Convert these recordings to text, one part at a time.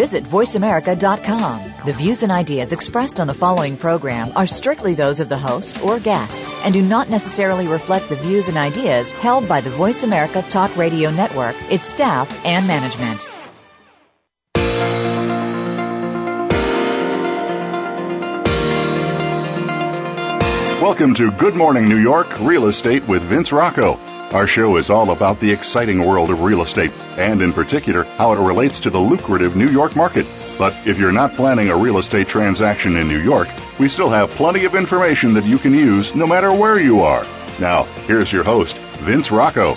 Visit VoiceAmerica.com. The views and ideas expressed on the following program are strictly those of the host or guests and do not necessarily reflect the views and ideas held by the Voice America Talk Radio Network, its staff, and management. Welcome to Good Morning New York Real Estate with Vince Rocco. Our show is all about the exciting world of real estate and, in particular, how it relates to the lucrative New York market. But if you're not planning a real estate transaction in New York, we still have plenty of information that you can use no matter where you are. Now, here's your host, Vince Rocco.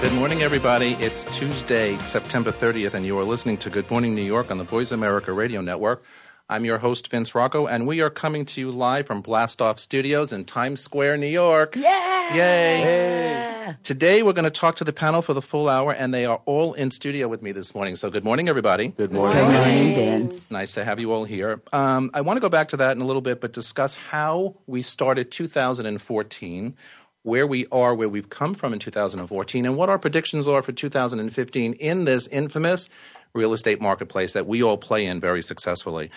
Good morning, everybody. It's Tuesday, September 30th, and you are listening to Good Morning New York on the Voice America Radio Network. I'm your host, Vince Rocco, and we are coming to you live from Blastoff Studios in Times Square, New York. Yeah! Yay! Yeah. Today, we're going to talk to the panel for the full hour, and they are all in studio with me this morning. So, good morning, everybody. Good morning. Good morning, Vince. Nice to have you all here. Um, I want to go back to that in a little bit, but discuss how we started 2014 where we are, where we've come from in 2014, and what our predictions are for 2015 in this infamous real estate marketplace that we all play in very successfully.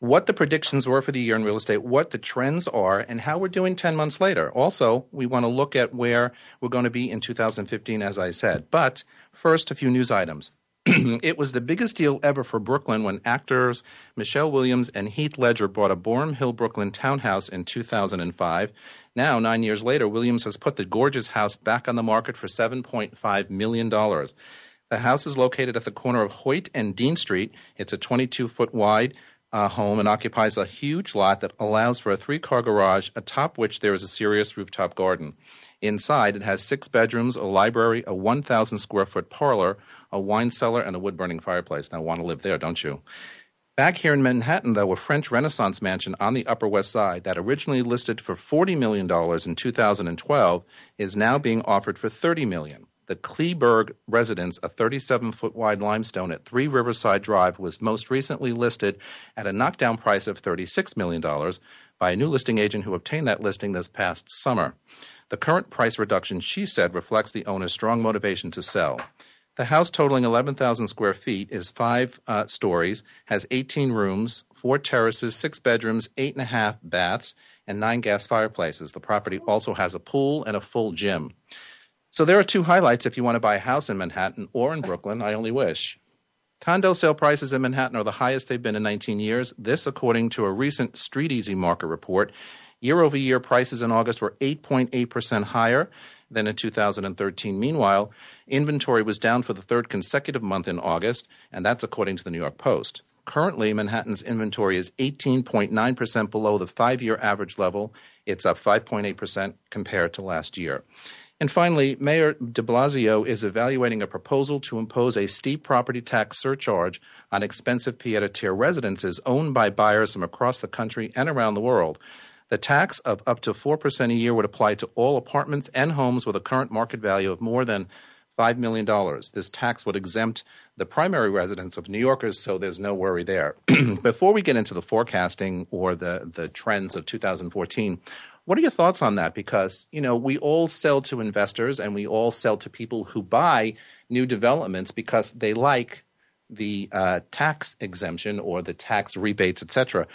What the predictions were for the year in real estate, what the trends are, and how we're doing 10 months later. Also, we want to look at where we're going to be in 2015, as I said. But first, a few news items. it was the biggest deal ever for Brooklyn when actors Michelle Williams and Heath Ledger bought a Boerum Hill Brooklyn townhouse in 2005. Now, nine years later, Williams has put the gorgeous house back on the market for $7.5 million. The house is located at the corner of Hoyt and Dean Street. It's a 22 foot wide uh, home and occupies a huge lot that allows for a three car garage, atop which there is a serious rooftop garden. Inside, it has six bedrooms, a library, a 1,000 square foot parlor, a wine cellar, and a wood burning fireplace. Now, want to live there, don't you? Back here in Manhattan, though, a French Renaissance mansion on the Upper West Side that originally listed for $40 million in 2012 is now being offered for $30 million. The Kleeberg residence, a 37 foot wide limestone at 3 Riverside Drive, was most recently listed at a knockdown price of $36 million by a new listing agent who obtained that listing this past summer. The current price reduction, she said, reflects the owner's strong motivation to sell. The house, totaling 11,000 square feet, is five uh, stories, has 18 rooms, four terraces, six bedrooms, eight and a half baths, and nine gas fireplaces. The property also has a pool and a full gym. So there are two highlights if you want to buy a house in Manhattan or in Brooklyn. I only wish. Condo sale prices in Manhattan are the highest they've been in 19 years. This, according to a recent StreetEasy market report. Year over year, prices in August were 8.8% higher than in 2013. Meanwhile, inventory was down for the third consecutive month in August, and that's according to the New York Post. Currently, Manhattan's inventory is 18.9% below the five year average level. It's up 5.8% compared to last year. And finally, Mayor de Blasio is evaluating a proposal to impose a steep property tax surcharge on expensive pied terre residences owned by buyers from across the country and around the world. The tax of up to 4% a year would apply to all apartments and homes with a current market value of more than $5 million. This tax would exempt the primary residents of New Yorkers, so there's no worry there. Before we get into the forecasting or the, the trends of 2014, what are your thoughts on that? Because, you know, we all sell to investors and we all sell to people who buy new developments because they like the uh, tax exemption or the tax rebates, etc.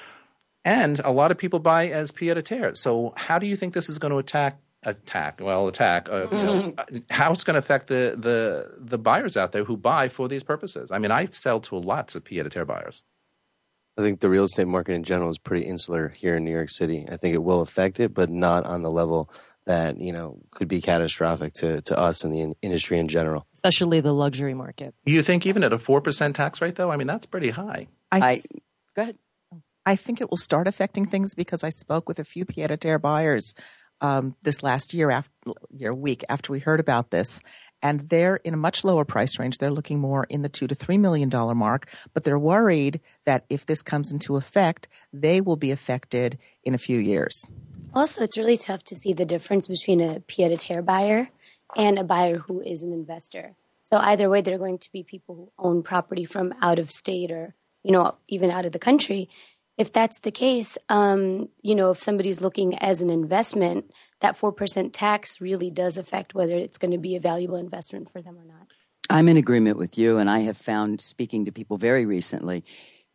And a lot of people buy as pied a terre. So, how do you think this is going to attack? Attack, well, attack. Uh, you know, how it's going to affect the, the the buyers out there who buy for these purposes? I mean, I sell to lots of pied a terre buyers. I think the real estate market in general is pretty insular here in New York City. I think it will affect it, but not on the level that you know could be catastrophic to, to us and the in- industry in general. Especially the luxury market. You think even at a four percent tax rate, though? I mean, that's pretty high. I, I go ahead. I think it will start affecting things because I spoke with a few pied a terre buyers um, this last year, after, year week after we heard about this, and they're in a much lower price range. They're looking more in the two to three million dollar mark, but they're worried that if this comes into effect, they will be affected in a few years. Also, it's really tough to see the difference between a pied a terre buyer and a buyer who is an investor. So either way, there are going to be people who own property from out of state or you know even out of the country. If that's the case, um, you know, if somebody's looking as an investment, that four percent tax really does affect whether it's going to be a valuable investment for them or not. I'm in agreement with you, and I have found speaking to people very recently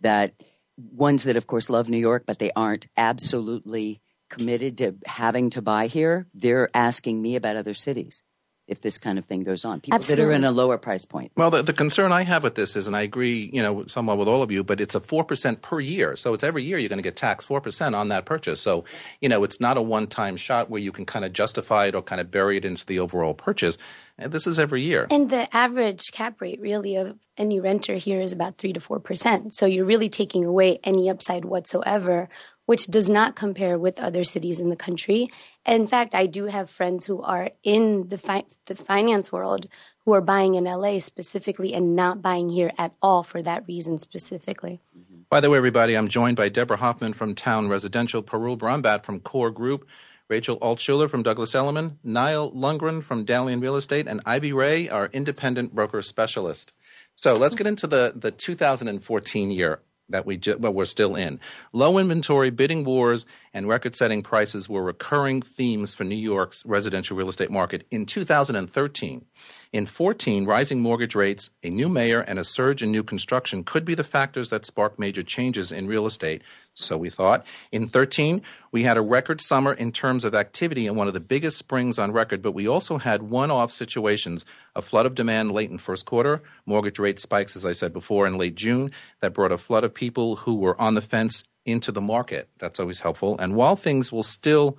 that ones that, of course, love New York, but they aren't absolutely committed to having to buy here. They're asking me about other cities if this kind of thing goes on. People Absolutely. that are in a lower price point. Well, the, the concern I have with this is, and I agree, you know, somewhat with all of you, but it's a four percent per year. So it's every year you're going to get taxed four percent on that purchase. So, you know, it's not a one-time shot where you can kind of justify it or kind of bury it into the overall purchase. And this is every year. And the average cap rate really of any renter here is about three to four percent. So you're really taking away any upside whatsoever, which does not compare with other cities in the country. In fact, I do have friends who are in the fi- the finance world who are buying in LA specifically and not buying here at all for that reason specifically. Mm-hmm. By the way, everybody, I'm joined by Deborah Hoffman from Town Residential, Parul Brahmbhatt from Core Group, Rachel Altshuler from Douglas Elliman, Niall Lundgren from Dalian Real Estate, and Ivy Ray, our independent broker specialist. So let's get into the, the 2014 year that we well, we're still in. Low inventory, bidding wars, and record-setting prices were recurring themes for New York's residential real estate market in 2013. In 14, rising mortgage rates, a new mayor, and a surge in new construction could be the factors that spark major changes in real estate. So we thought. In 13, we had a record summer in terms of activity and one of the biggest springs on record, but we also had one off situations a flood of demand late in first quarter, mortgage rate spikes, as I said before, in late June that brought a flood of people who were on the fence into the market. That's always helpful. And while things will still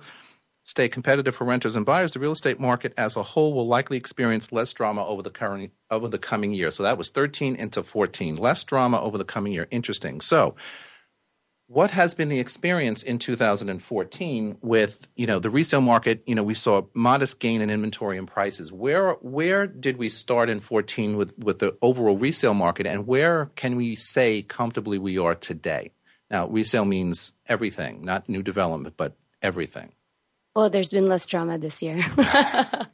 stay competitive for renters and buyers, the real estate market as a whole will likely experience less drama over the current over the coming year. So that was 13 into 14. Less drama over the coming year. Interesting. So what has been the experience in 2014 with you know the resale market? You know we saw a modest gain in inventory and prices. Where where did we start in 14 with with the overall resale market and where can we say comfortably we are today? Now resale means everything not new development but everything. Well, there's been less drama this year. uh,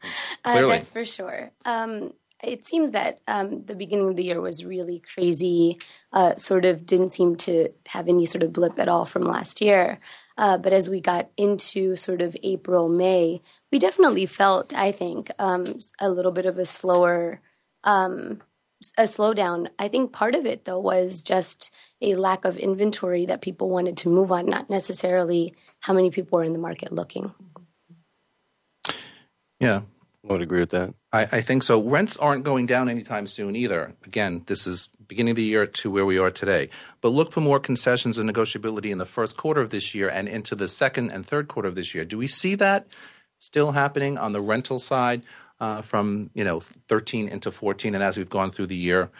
that's for sure. Um, it seems that um, the beginning of the year was really crazy, uh, sort of didn't seem to have any sort of blip at all from last year. Uh, but as we got into sort of April, May, we definitely felt, I think, um, a little bit of a slower, um, a slowdown. I think part of it, though, was just a lack of inventory that people wanted to move on, not necessarily how many people were in the market looking. yeah I would agree with that. I, I think so. Rents aren't going down anytime soon either. Again, this is beginning of the year to where we are today. But look for more concessions and negotiability in the first quarter of this year and into the second and third quarter of this year. Do we see that still happening on the rental side uh, from you know 13 into 14, and as we've gone through the year?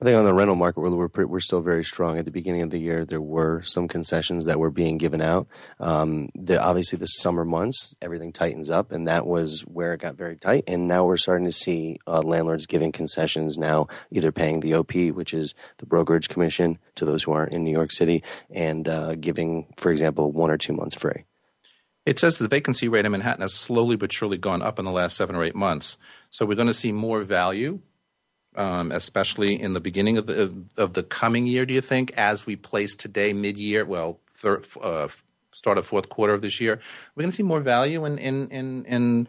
I think on the rental market, we're, we're, we're still very strong. At the beginning of the year, there were some concessions that were being given out. Um, the, obviously, the summer months, everything tightens up, and that was where it got very tight. And now we're starting to see uh, landlords giving concessions now, either paying the OP, which is the brokerage commission, to those who aren't in New York City, and uh, giving, for example, one or two months free. It says the vacancy rate in Manhattan has slowly but surely gone up in the last seven or eight months. So we're going to see more value, um, especially in the beginning of the of the coming year. Do you think, as we place today, mid year, well, third, uh, start of fourth quarter of this year, we're going to see more value in in in, in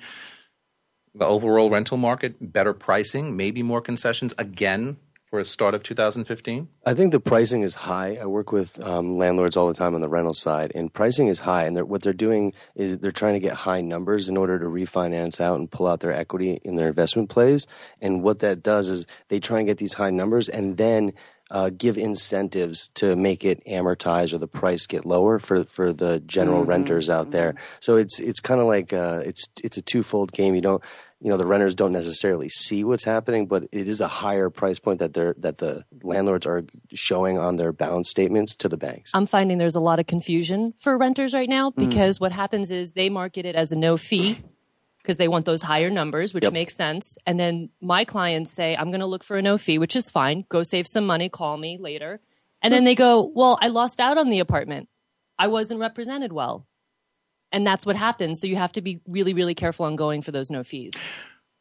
the overall rental market, better pricing, maybe more concessions again for a start of 2015. I think the pricing is high. I work with um, landlords all the time on the rental side, and pricing is high. And they're, what they're doing is they're trying to get high numbers in order to refinance out and pull out their equity in their investment plays. And what that does is they try and get these high numbers, and then uh, give incentives to make it amortize or the price get lower for for the general renters out there. So it's it's kind of like uh, it's it's a twofold game. You don't you know the renters don't necessarily see what's happening, but it is a higher price point that they're that the landlords are showing on their balance statements to the banks. I'm finding there's a lot of confusion for renters right now mm. because what happens is they market it as a no fee because they want those higher numbers, which Yep. makes sense. And then my clients say, I'm going to look for a no fee, which is fine. Go save some money, call me later. And then they go, Well, I lost out on the apartment. I wasn't represented well. And that's what happens. So you have to be really, really careful on going for those no fees.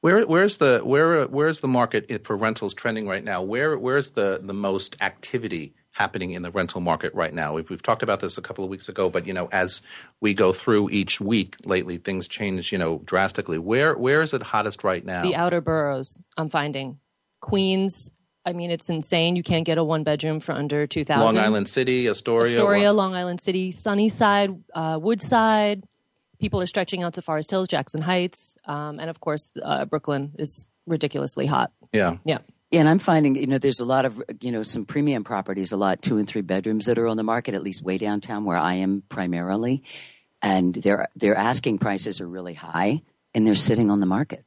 Where, where's the where where's the market for rentals trending right now? Where where's the the most activity happening in the rental market right now? We've, we've talked about this a couple of weeks ago, but you know, as we go through each week lately, things change you know drastically. Where where is it hottest right now? The outer boroughs. I'm finding Queens. I mean, it's insane. You can't get a one bedroom for under two thousand. Long Island City, Astoria, Astoria, Long Island City, Sunnyside, uh, Woodside people are stretching out to Forest Hills, Jackson Heights, um, and of course, uh, Brooklyn is ridiculously hot. Yeah, yeah. Yeah, and I'm finding, you know, there's a lot of, you know, some premium properties, a lot two and three bedrooms that are on the market, at least way downtown where I am primarily, and their their asking prices are really high, and they're sitting on the market.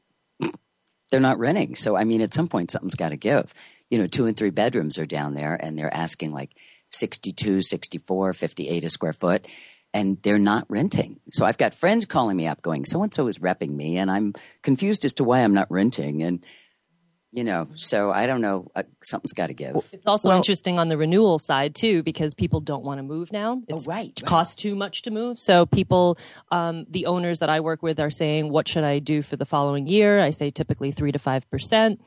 they're not renting, so I mean, at some point, something's got to give. You know, two and three bedrooms are down there, and they're asking like 62, 64, 58 a square foot and they're not renting. So I've got friends calling me up going, so and so is repping me, and I'm confused as to why I'm not renting. And, you know, so I don't know. Uh, something's got to give. It's also well, interesting on the renewal side, too, because people don't want to move now. It's, oh, right. It costs too much to move. So people, um, the owners that I work with are saying, what should I do for the following year? I say typically 3 to 5%.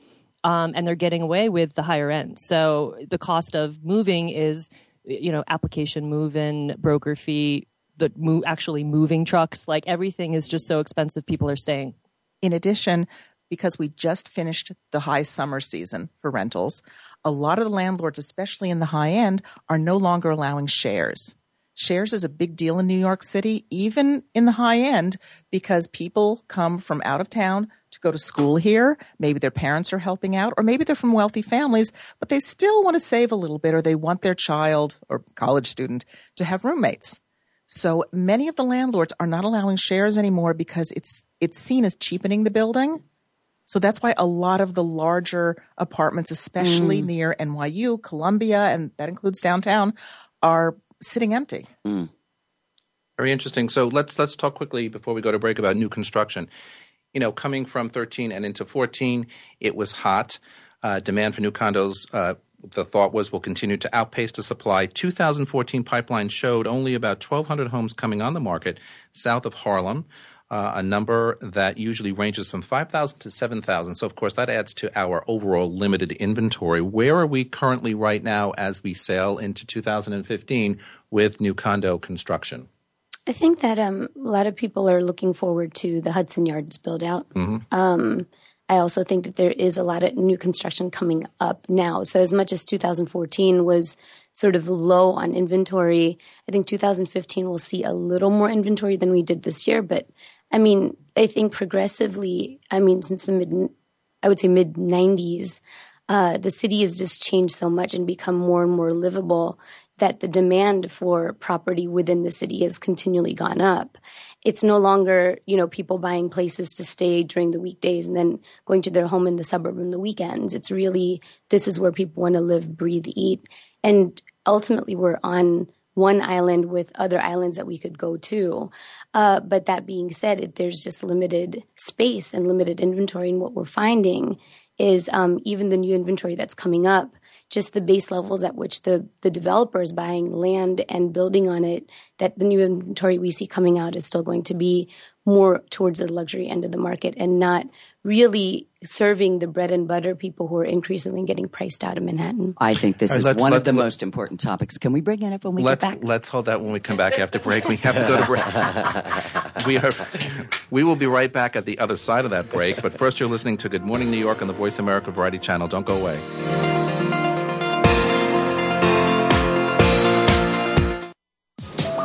Um, and they're getting away with the higher end. So the cost of moving is, you know, application move in, broker fee, the mo- actually moving trucks. Like everything is just so expensive. People are staying. In addition, because we just finished the high summer season for rentals, a lot of the landlords, especially in the high end, are no longer allowing shares. Shares is a big deal in New York City, even in the high end, because people come from out of town to go to school here. Maybe their parents are helping out, or maybe they're from wealthy families, but they still want to save a little bit, or they want their child or college student to have roommates. So many of the landlords are not allowing shares anymore because it's it's seen as cheapening the building. So that's why a lot of the larger apartments, especially mm. near NYU, Columbia, and that includes downtown, are sitting empty. Mm. Very interesting. So let's let's talk quickly before we go to break about new construction. You know, coming from 13 and into 14, it was hot. Uh, demand for new condos uh, the thought was will continue to outpace the supply. 2014 pipeline showed only about 1,200 homes coming on the market south of Harlem, uh, a number that usually ranges from 5,000 to 7,000. So, of course, that adds to our overall limited inventory. Where are we currently right now as we sail into 2015 with new condo construction? I think that um, a lot of people are looking forward to the Hudson Yards build out. Mm-hmm. Um, I also think that there is a lot of new construction coming up now. So as much as 2014 was sort of low on inventory, I think 2015 will see a little more inventory than we did this year. But I mean, I think progressively, I mean, since the mid, I would say mid 90s, uh, the city has just changed so much and become more and more livable that the demand for property within the city has continually gone up. It's no longer you know people buying places to stay during the weekdays and then going to their home in the suburb on the weekends. It's really this is where people want to live breathe eat. And ultimately we're on one island with other islands that we could go to. Uh, but that being said it, there's just limited space and limited inventory. And what we're finding is um, even the new inventory that's coming up just the base levels at which the the developer is buying land and building on it that the new inventory we see coming out is still going to be more towards the luxury end of the market and not really serving the bread and butter people who are increasingly getting priced out of Manhattan. I think this right, is one of the most important topics. Can we bring it up when we get back? Let's hold that when we come back after break. We have to go to break. we, are, we will be right back at the other side of that break. But first, you're listening to Good Morning New York on the Voice America Variety Channel. Don't go away.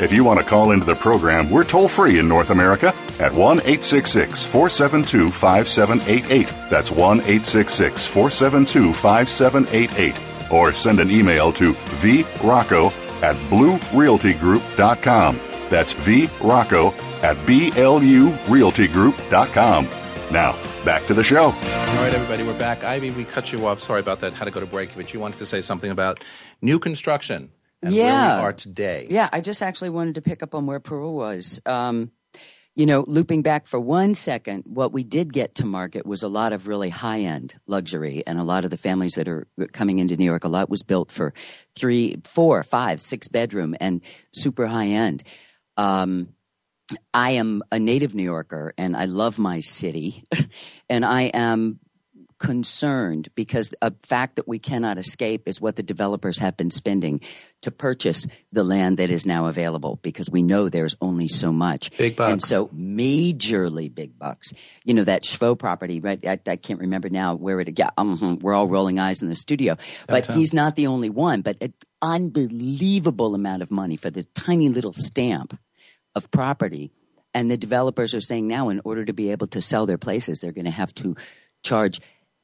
If you want to call into the program, we're toll free in North America at 1 866 472 5788. That's 1 866 472 5788. Or send an email to vrocco at bluerealtygroup.com. That's vrocco at blurealtygroup.com. Now, back to the show. All right, everybody, we're back. Ivy, we cut you off. Sorry about that. Had to go to break, but you wanted to say something about new construction and where Yeah. we are today. Yeah, I just actually wanted to pick up on where Parul was. Um, you know, looping back for one second, what we did get to market was a lot of really high end luxury, and a lot of the families that are coming into New York, a lot was built for three, four, five, six bedroom and super high end. Um, I am a native New Yorker and I love my city, and I am concerned because a fact that we cannot escape is what the developers have been spending to purchase the land that is now available because we know there's only so much. Big bucks. And so majorly big bucks. You know, that Shvo property, right? I, I can't remember now where it, yeah, um, we're all rolling eyes in the studio. But Downtown. he's not the only one, but an unbelievable amount of money for this tiny little stamp of property. And the developers are saying now, in order to be able to sell their places, they're going to have to charge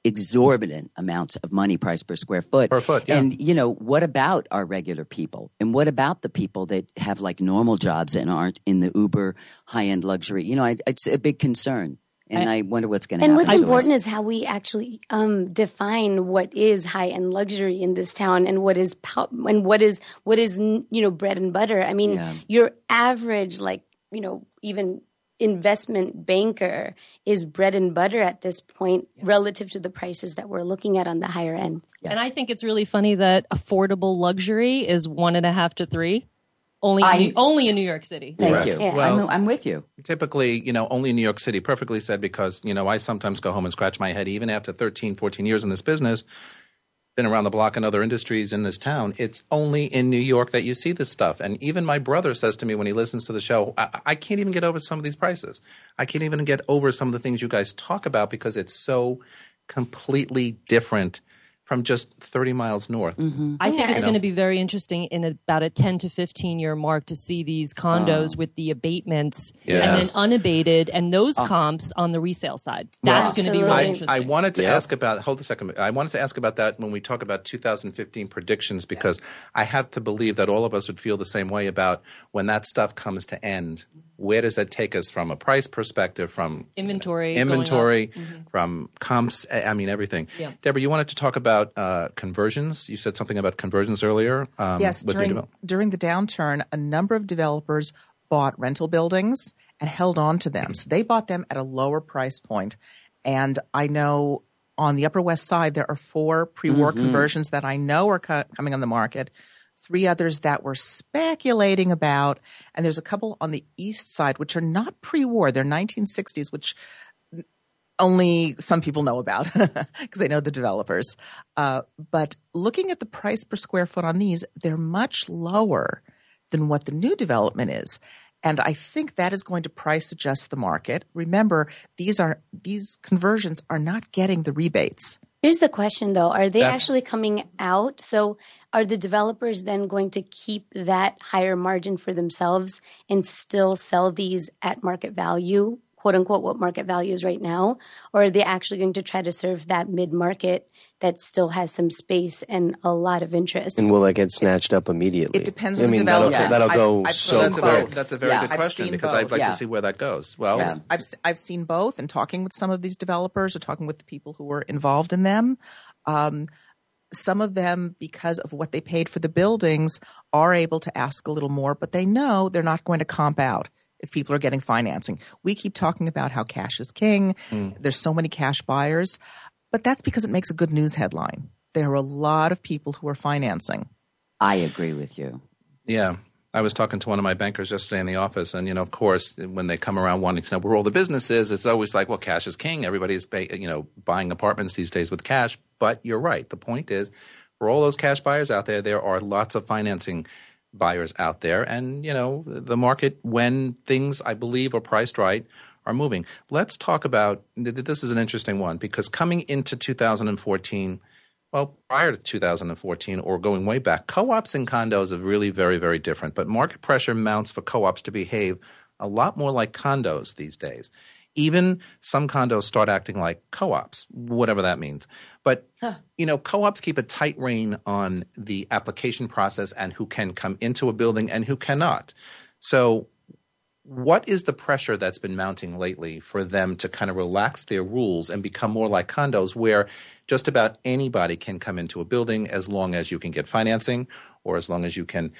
exorbitant amounts of money price per square foot. Per foot, yeah. And, you know, what about our regular people? And what about the people that have like normal jobs and aren't in the uber high end luxury? You know, I, it's a big concern. And I, wonder what's going to happen. And what's important is how we actually um, define what is high end luxury in this town, and what is pow- and what is what is you know bread and butter. I mean, Yeah. your average like you know even investment banker is bread and butter at this point relative to the prices that we're looking at on the higher end. And I think it's really funny that affordable luxury is one and a half to three. Only, in I- New- only in New York City. Thank Correct. you. Yeah. Well- I'm, I'm with you. typically, you know, only in New York City, perfectly said, because, you know, I sometimes go home and scratch my head, even after 13, 14 years in this business, been around the block in other industries in this town. It's only in New York that you see this stuff. And even my brother says to me when he listens to the show, I, I can't even get over some of these prices. I can't even get over some of the things you guys talk about because it's so completely different from just 30 miles north. Mm-hmm. I think Yeah. it's going to be very interesting in about a 10 to 15 year mark to see these condos ah. with the abatements and then unabated and those ah. comps on the resale side. That's going to be really I, interesting. I wanted to Yeah. ask about hold a second. I wanted to ask about that when we talk about 2015 predictions because I have to believe that all of us would feel the same way about when that stuff comes to end. Where does that take us from a price perspective, from Inventory going up. inventory, from comps? I I mean everything. Yeah. Deborah, you wanted to talk about uh, conversions. You said something about conversions earlier. Um, Yes, during develop- during the downturn, a number of developers bought rental buildings and held on to them. So they bought them at a lower price point. And I know on the Upper West Side there are four pre-war conversions that I know are co- coming on the market. Three others that we're speculating about, and there's a couple on the East Side which are not pre-war. They're 1960s, which only some people know about because they know the developers. Uh, but looking at the price per square foot on these, they're much lower than what the new development is. And I think that is going to price adjust the market. Remember, these are these conversions are not getting the rebates. Here's the question though Are they That's- actually coming out? So, are the developers then going to keep that higher margin for themselves and still sell these at market value, quote unquote, what market value is right now? Or are they actually going to try to serve that mid market that still has some space and a lot of interest? And will that get snatched up immediately? It depends I on the mean, that'll, development. that'll I've- go I've so seen that's, a very, both. that's a very Yeah. good I've question seen because I'd both. like Yeah. to see where that goes. Well, Yeah. I've I've seen both, and talking with some of these developers or talking with the people who were involved in them. Um, some of them, because of what they paid for the buildings, are able to ask a little more, but they know they're not going to comp out if people are getting financing. We keep talking about how cash is king. There's so many cash buyers, but that's because it makes a good news headline. There are a lot of people who are financing. I agree with you. Yeah. I was talking to one of my bankers yesterday in the office, and you know, of course, when they come around wanting to know where all the business is, it's always like, well, cash is king. Everybody's pay, you know buying apartments these days with cash. But you're right. The point is, for all those cash buyers out there, there are lots of financing buyers out there, and you know the market when things I believe are priced right are moving. Let's talk about this is an interesting one because coming into 2014 well, prior to 2014 or going way back, co ops and condos are really very, very different. But market pressure mounts for co ops to behave a lot more like condos these days. Even some condos start acting like co ops, whatever that means. But, huh. you know, co ops keep a tight rein on the application process and who can come into a building and who cannot. So, what is the pressure that's been mounting lately for them to kind of relax their rules and become more like condos where just about anybody can come into a building as long as you can get financing or as long as you can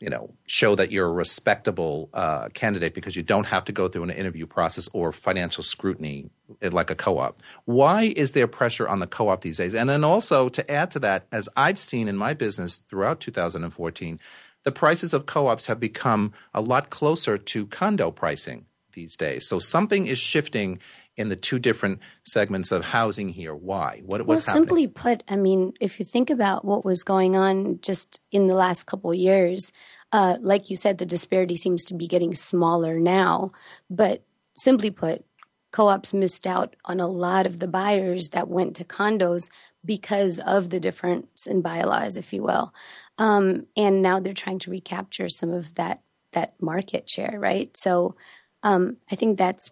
you know show that you're a respectable uh, candidate because you don't have to go through an interview process or financial scrutiny eh, like a co-op. Why is there pressure on the co-op these days? And then also to add to that as i've seen in my business throughout 2014 the prices of co-ops have become a lot closer to condo pricing these days so something is shifting in the two different segments of housing here? Why? What, what's well, happening? simply put, I mean, if you think about what was going on just in the last couple years, uh, like you said, the disparity seems to be getting smaller now. But simply put, co-ops missed out on a lot of the buyers that went to condos because of the difference in bylaws, if you will. Um, and now they're trying to recapture some of that that market share, right? So um, I think that's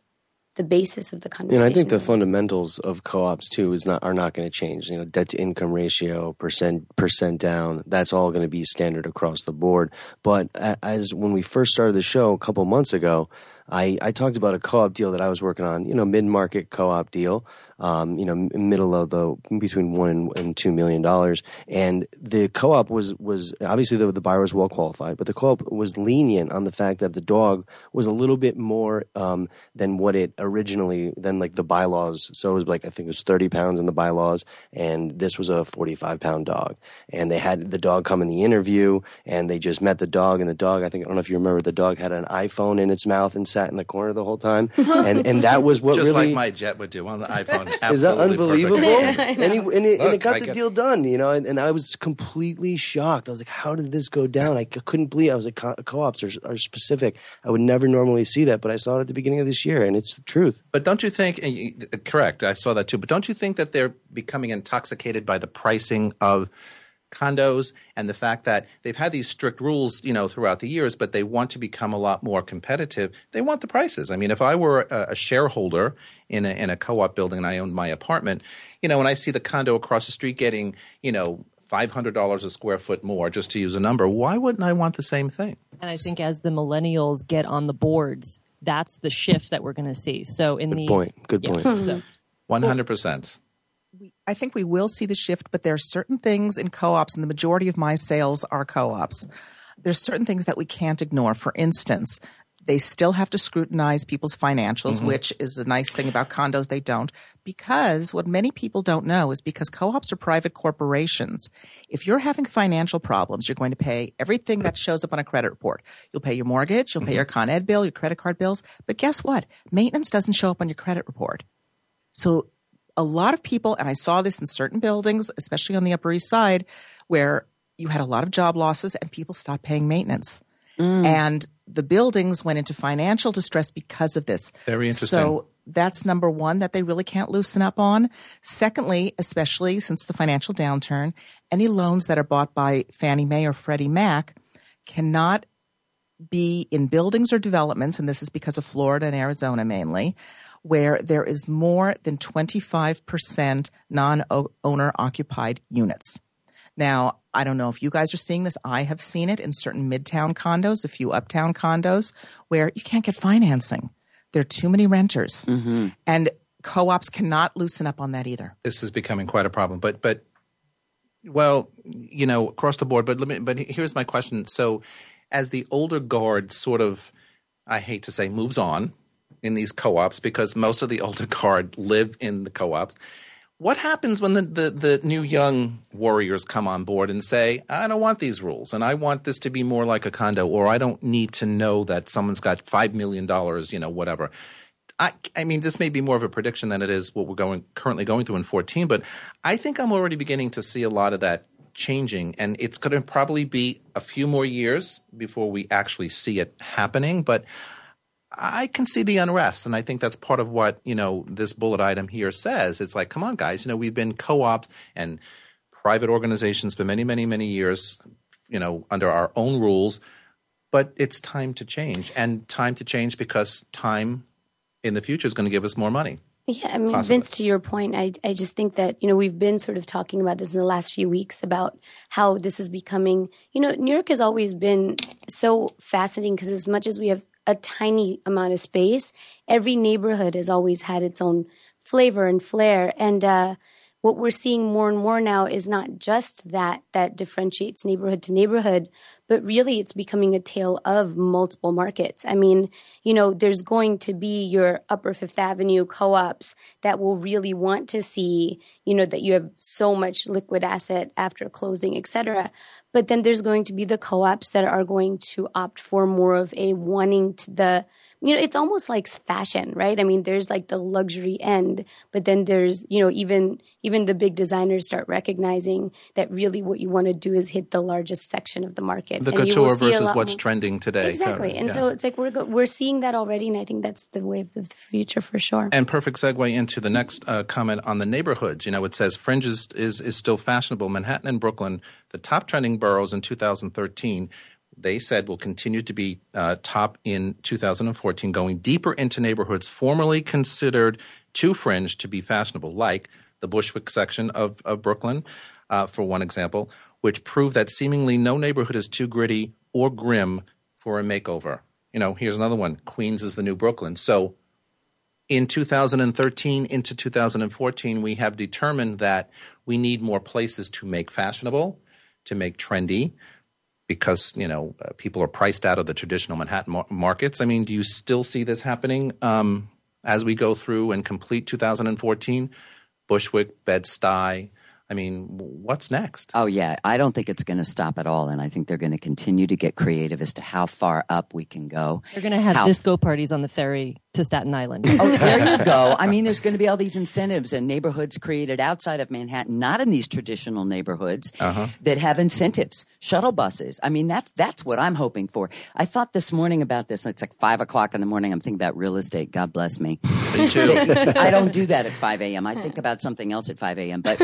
the basis of the conversation. And I think the fundamentals of co-ops too is not are not going to change. You know, debt to income ratio, percent percent down. That's all going to be standard across the board. But as when we first started the show a couple months ago, I, I talked about a co-op deal that I was working on. You know, mid-market co-op deal um, you know, middle of the between one and, and two million dollars. And the co-op was was obviously the, the buyer was well qualified, but the co-op was lenient on the fact that the dog was a little bit more um, than what it originally than like the bylaws. So it was like I think it was thirty pounds in the bylaws, and this was a forty-five pound dog. And they had the dog come in the interview, and they just met the dog, and the dog I think I don't know if you remember the dog had an iPhone in its mouth and sat in the corner the whole time, and and that was what just really like my jet would do on the iPhone. Is that unbelievable? and, he, and, it, Look, and, it, got the deal done, you know. And, and, I was completely shocked. I was like, "How did this go down?" I couldn't believe. I was like, "Co- ops are, are, specific. I would never normally see that, but I saw it at the beginning of this year, and it's the truth." But don't you think? Correct. I saw that too. But don't you think that they're becoming intoxicated by the pricing of? Condos and the fact that they've had these strict rules, you know, throughout the years, but they want to become a lot more competitive. They want the prices. I mean, if I were a, a shareholder in a, in a co-op building and I owned my apartment, you know, when I see the condo across the street getting, you know, $500 a square foot more, just to use a number, why wouldn't I want the same thing? And I think as the millennials get on the boards, that's the shift that we're going to see. So in Good the point. Good yeah, point. So. 100% we, I think we will see the shift, but there are certain things in co-ops, and the majority of my sales are co-ops. There's certain things that we can't ignore. For instance, they still have to scrutinize people's financials, mm-hmm. which is a nice thing about condos. They don't. Because what many people don't know is because co ops are private corporations, if you're having financial problems, you're going to pay everything that shows up on a credit report. You'll pay your mortgage, you'll mm-hmm. pay your Con Ed bill, your credit card bills. But guess what? Maintenance doesn't show up on your credit report. So a lot of people, and I saw this in certain buildings, especially on the Upper East Side, where you had a lot of job losses and people stopped paying maintenance. Mm. And the buildings went into financial distress because of this. Very interesting. So that's number one that they really can't loosen up on. Secondly, especially since the financial downturn, any loans that are bought by Fannie Mae or Freddie Mac cannot be in buildings or developments, and this is because of Florida and Arizona mainly, where there is more than 25% non owner occupied units. Now, I don't know if you guys are seeing this. I have seen it in certain midtown condos, a few uptown condos, where you can't get financing. There are too many renters. Mm-hmm. And co ops cannot loosen up on that either. This is becoming quite a problem. But, but, well, you know, across the board. But let me, but here's my question. So, as the older guard sort of, I hate to say, moves on, in these co-ops because most of the older guard live in the co-ops. What happens when the, the, the, new young warriors come on board and say, I don't want these rules and I want this to be more like a condo or I don't need to know that someone's got $5 million, you know, whatever. I, I mean, this may be more of a prediction than it is what we're going currently going through in 14, but I think I'm already beginning to see a lot of that changing, and it's going to probably be a few more years before we actually see it happening. But I can see the unrest, and I think that's part of what you know this bullet item here says. It's like, come on, guys, you know, we've been co-ops and private organizations for many, many, many years, you know, under our own rules. But it's time to change, and time to change because time in the future is going to give us more money. Yeah, I mean, Possibly. Vince, to your point, I, I just think that, you know, we've been sort of talking about this in the last few weeks about how this is becoming, you know, New York has always been so fascinating because as much as we have a tiny amount of space, every neighborhood has always had its own flavor and flair. And, uh, what we're seeing more and more now is not just that that differentiates neighborhood to neighborhood, but really it's becoming a tale of multiple markets. I mean, you know, there's going to be your upper Fifth Avenue co-ops that will really want to see, you know, that you have so much liquid asset after closing, et cetera. But then there's going to be the co-ops that are going to opt for more of a wanting to the you know, it's almost like fashion, right? I mean, there's like the luxury end, but then there's, you know, even even the big designers start recognizing that really what you want to do is hit the largest section of the market. The And you will couture see a versus what's more- trending today. Exactly, and Yeah. so it's like we're go- we're seeing that already, and I think that's the wave of the future for sure. And perfect segue into the next uh, comment on the neighborhoods. You know, it says fringe is, is, is still fashionable. Manhattan and Brooklyn, the top trending boroughs in 2013, they said will continue to be uh, top in 2014, going deeper into neighborhoods formerly considered too fringe to be fashionable, like the Bushwick section of, of Brooklyn, uh, for one example, which proved that seemingly no neighborhood is too gritty or grim for a makeover. You know, here's another one Queens is the new Brooklyn. So in 2013 into 2014, we have determined that we need more places to make fashionable, to make trendy, because you know uh, people are priced out of the traditional Manhattan mar- markets. I mean, do you still see this happening um, as we go through and complete 2014? Bushwick, Bed Stuy. I mean, what's next? Oh yeah, I don't think it's going to stop at all, and I think they're going to continue to get creative as to how far up we can go. They're going to have How- disco parties on the ferry to Staten Island. Oh, there you go. I mean, there's going to be all these incentives and neighborhoods created outside of Manhattan, not in these traditional neighborhoods uh-huh. that have incentives, shuttle buses. I mean, that's that's what I'm hoping for. I thought this morning about this. It's like five o'clock in the morning. I'm thinking about real estate. God bless me. Me too. I don't do that at 5 a.m. I think about something else at 5 a.m. But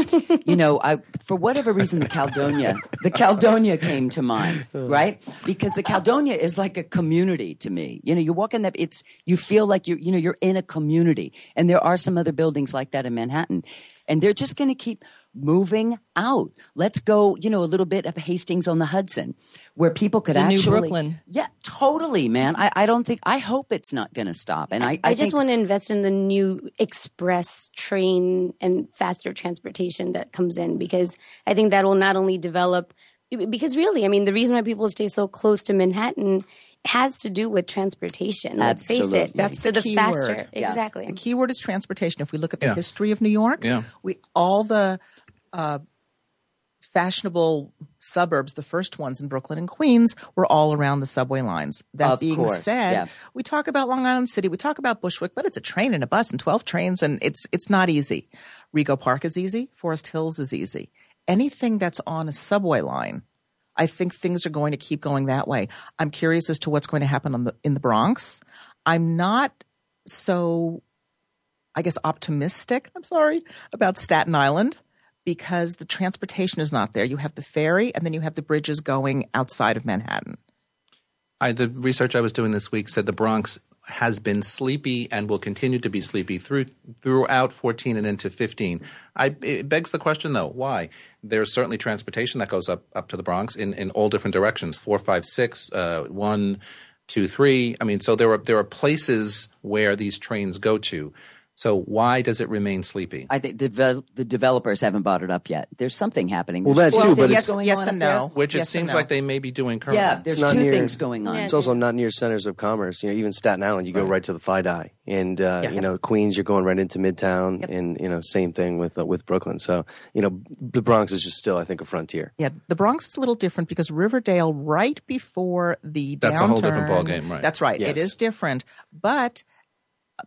you know, I for whatever reason, the Caledonia, the Caledonia came to mind, right? Because the Caledonia is like a community to me. You know, you walk in that, it's you feel like you're, you know, you're in a community, and there are some other buildings like that in Manhattan. And they're just going to keep moving out. Let's go, you know, a little bit of Hastings on the Hudson, where people could The new actually, Brooklyn. yeah, totally, man. I, I don't think, I hope it's not going to stop. And I, I, just want to invest in the new express train and faster transportation that comes in because I think that will not only develop because really, I mean, the reason why people stay so close to Manhattan has to do with transportation. Let's face it. That's so the the key faster, word. Yeah. exactly. The key word is transportation. If we look at the Yeah. history of New York, Yeah. we all the uh, fashionable suburbs, the first ones in Brooklyn and Queens, were all around the subway lines. That Of being course, said, yeah. we talk about Long Island City, we talk about Bushwick, but it's a train and a bus and twelve trains, and it's it's not easy. Rego Park is easy. Forest Hills is easy. Anything that's on a subway line. I think things are going to keep going that way. I'm curious as to what's going to happen the in the Bronx. I'm not so I guess optimistic, I'm sorry, about Staten Island because the transportation is not there. You have the ferry and then you have the bridges going outside of Manhattan. I, the research I was doing this week said the Bronx has been sleepy and will continue to be sleepy through throughout 14 and into 15. I, it begs the question, though, why? There's certainly transportation that goes up up to the Bronx in, in all different directions four, five, six, uh, one, two, three. I mean, so there are there are places where these trains go to. So why does it remain sleepy? I think the, devel- the developers haven't bought it up yet. There's something happening. Well, There's that two too, but it's- yes, going yes on and up there. no. Which Yes it seems no. like they may be doing currently. Yeah, there's not two near- things going on. It's also not near centers of commerce. You know, even Staten Island, you go right, to the FIDI, and uh, Yeah. you know Queens, you're going right into Midtown, and you know same thing with uh, with Brooklyn. So you know the Bronx is just still, I think, a frontier. Yeah, the Bronx is a little different because Riverdale, right before the That's a whole different ballgame, right. That's right. It Yes. is different, but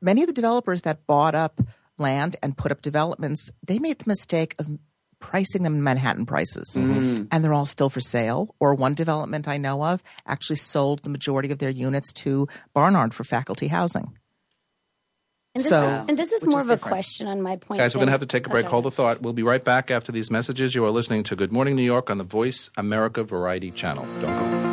many of the developers that bought up land and put up developments, they made the mistake of pricing them in Manhattan prices. Mm-hmm. And they're all still for sale. Or one development I know of actually sold the majority of their units to Barnard for faculty housing. And this So- is, and this is more is of a question on my point. Guys, we're going to have to take a Oh, break. sorry. Hold the thought. We'll be right back after these messages. You are listening to Good Morning New York on the Voice America Variety Channel. Don't go.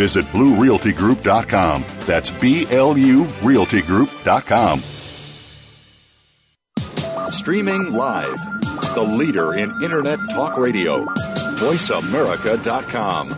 Visit BlueRealtyGroup.com. That's B L U RealtyGroup.com. Streaming live. The leader in internet talk radio. VoiceAmerica.com.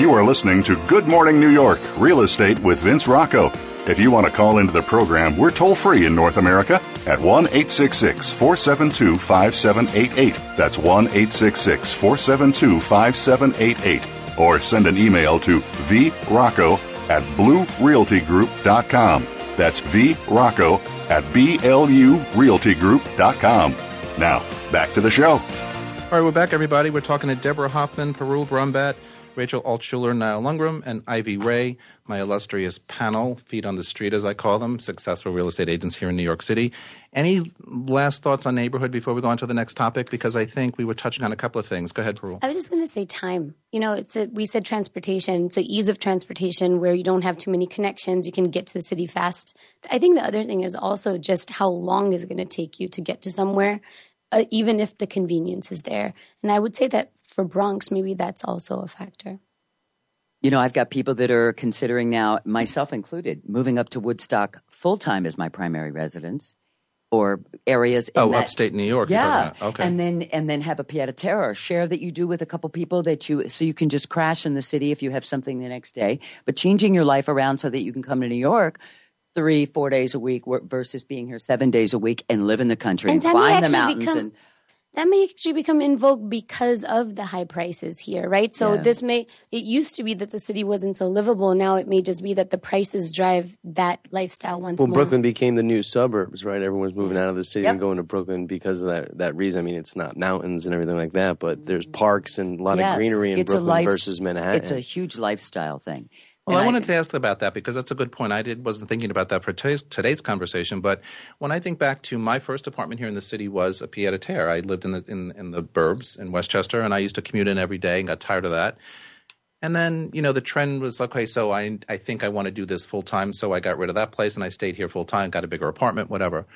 You are listening to Good Morning New York Real Estate with Vince Rocco. If you want to call into the program, we're toll free in North America at 1 866 472 5788. That's 1 866 472 5788. Or send an email to vrocco at bluerealtygroup.com. That's vrocco at blurealtygroup.com. Now, back to the show. All right, we're back, everybody. We're talking to Deborah Hoffman, Parul Brahmbhatt, Rachel Altshuler, Niall Lundgren, and Ivy Ray, my illustrious panel, feet on the street, as I call them, successful real estate agents here in New York City. Any last thoughts on neighborhood before we go on to the next topic? Because I think we were touching on a couple of things. Go ahead, Parul. I was just going to say time. You know, it's a, we said transportation. A ease of transportation where you don't have too many connections. You can get to the city fast. I think the other thing is also just how long is it going to take you to get to somewhere, uh, even if the convenience is there. And I would say that for Bronx, maybe that's also a factor. You know, I've got people that are considering now, myself included, moving up to Woodstock full time as my primary residence, or areas. In Oh, that, upstate New York. Yeah. Okay. and then and then have a pied a terre share that you do with a couple people that you so you can just crash in the city if you have something the next day, but changing your life around so that you can come to New York three four days a week versus being here seven days a week and live in the country and, And climb the mountains become- and that may actually become in vogue because of the high prices here, right? So Yeah. this may it used to be that the city wasn't so livable. Now it may just be that the prices drive that lifestyle once more. Well, more. Brooklyn became the new suburbs, right? Everyone's moving mm-hmm. out of the city Yep. and going to Brooklyn because of that that reason. I mean, it's not mountains and everything like that, but there's mm-hmm. parks and a lot Yes, of greenery in it's Brooklyn life- versus Manhattan. It's a huge lifestyle thing. Well, And I wanted to ask about that because that's a good point. I did, wasn't thinking about that for today's, today's conversation, but when I think back to my first apartment here in the city was a pied a terre. I lived in the in, in the burbs in Westchester, and I used to commute in every day and got tired of that. And then you know the trend was okay. So I I think I want to do this full time, so I got rid of that place and I stayed here full time, got a bigger apartment, whatever.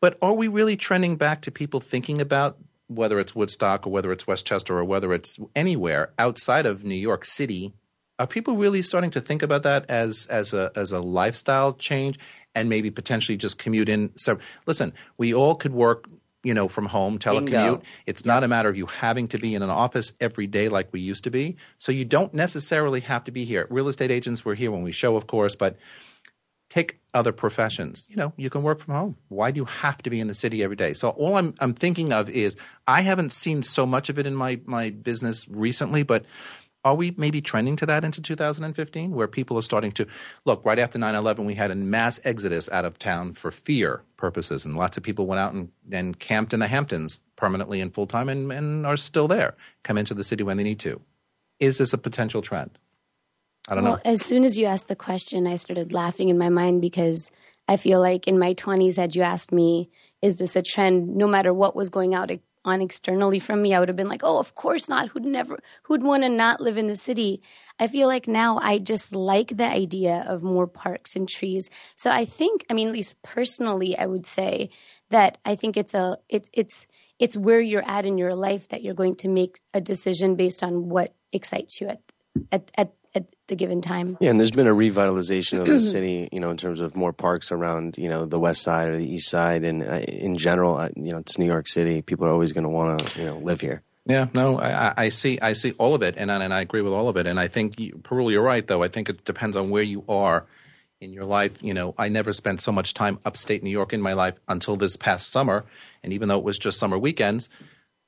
But are we really trending back to people thinking about whether it's Woodstock or whether it's Westchester or whether it's anywhere outside of New York City? Are people really starting to think about that as as a as a lifestyle change and maybe potentially just commute in? So listen, we all could work, you know, from home, telecommute. Bingo. It's not a matter of you having to be in an office every day like we used to be. So you don't necessarily have to be here. Real estate agents were here when we show, of course, but take other professions. You know, you can work from home. Why do you have to be in the city every day? So all I'm I'm thinking of is I haven't seen so much of it in my my business recently, but are we maybe trending to that into 2015 where people are starting to look right after 9-11 we had a mass exodus out of town for fear purposes and lots of people went out and, and camped in the hamptons permanently and full-time and, and are still there come into the city when they need to. Is this a potential trend? I don't well, know. as soon as you asked the question, I started laughing in my mind because I feel like in my 20s, had you asked me, is this a trend, no matter what was going out on externally from me, I would have been like, oh, of course not. Who'd never, who'd want to not live in the city? I feel like now I just like the idea of more parks and trees. So I think, I mean, at least personally, I would say that I think it's a, it, it's, it's where you're at in your life that you're going to make a decision based on what excites you at, at, at at the given time. Yeah, and there's been a revitalization of the city, you know, in terms of more parks around, you know, the west side or the east side, and uh, in general, uh, you know, it's New York City. People are always going to want to, you know, live here. Yeah, no, I, I see. I see all of it, and and I agree with all of it. And I think, you, Parul, you're right. Though I think it depends on where you are in your life. You know, I never spent so much time upstate New York in my life until this past summer, and even though it was just summer weekends,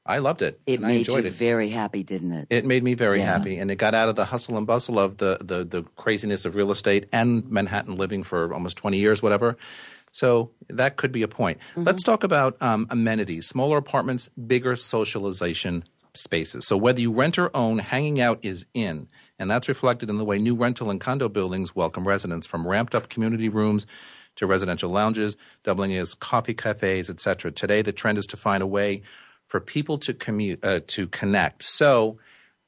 I loved it. It I made enjoyed you it. very happy, didn't it? It made me very Yeah. happy, and it got out of the hustle and bustle of the, the the craziness of real estate and Manhattan living for almost twenty years, whatever. So that could be a point. Let's talk about um, amenities: smaller apartments, bigger socialization spaces. So whether you rent or own, hanging out is in, and that's reflected in the way new rental and condo buildings welcome residents, from ramped-up community rooms to residential lounges, doubling as coffee cafes, etc. Today, the trend is to find a way for people to commute uh, to connect. So,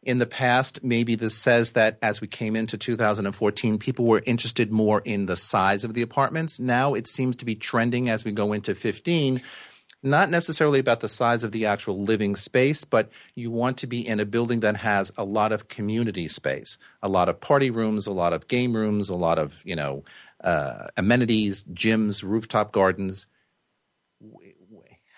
in the past, maybe this says that as we came into 2014, people were interested more in the size of the apartments. Now it seems to be trending as we go into 15. Not necessarily about the size of the actual living space, but you want to be in a building that has a lot of community space, a lot of party rooms, a lot of game rooms, a lot of you know uh, amenities, gyms, rooftop gardens.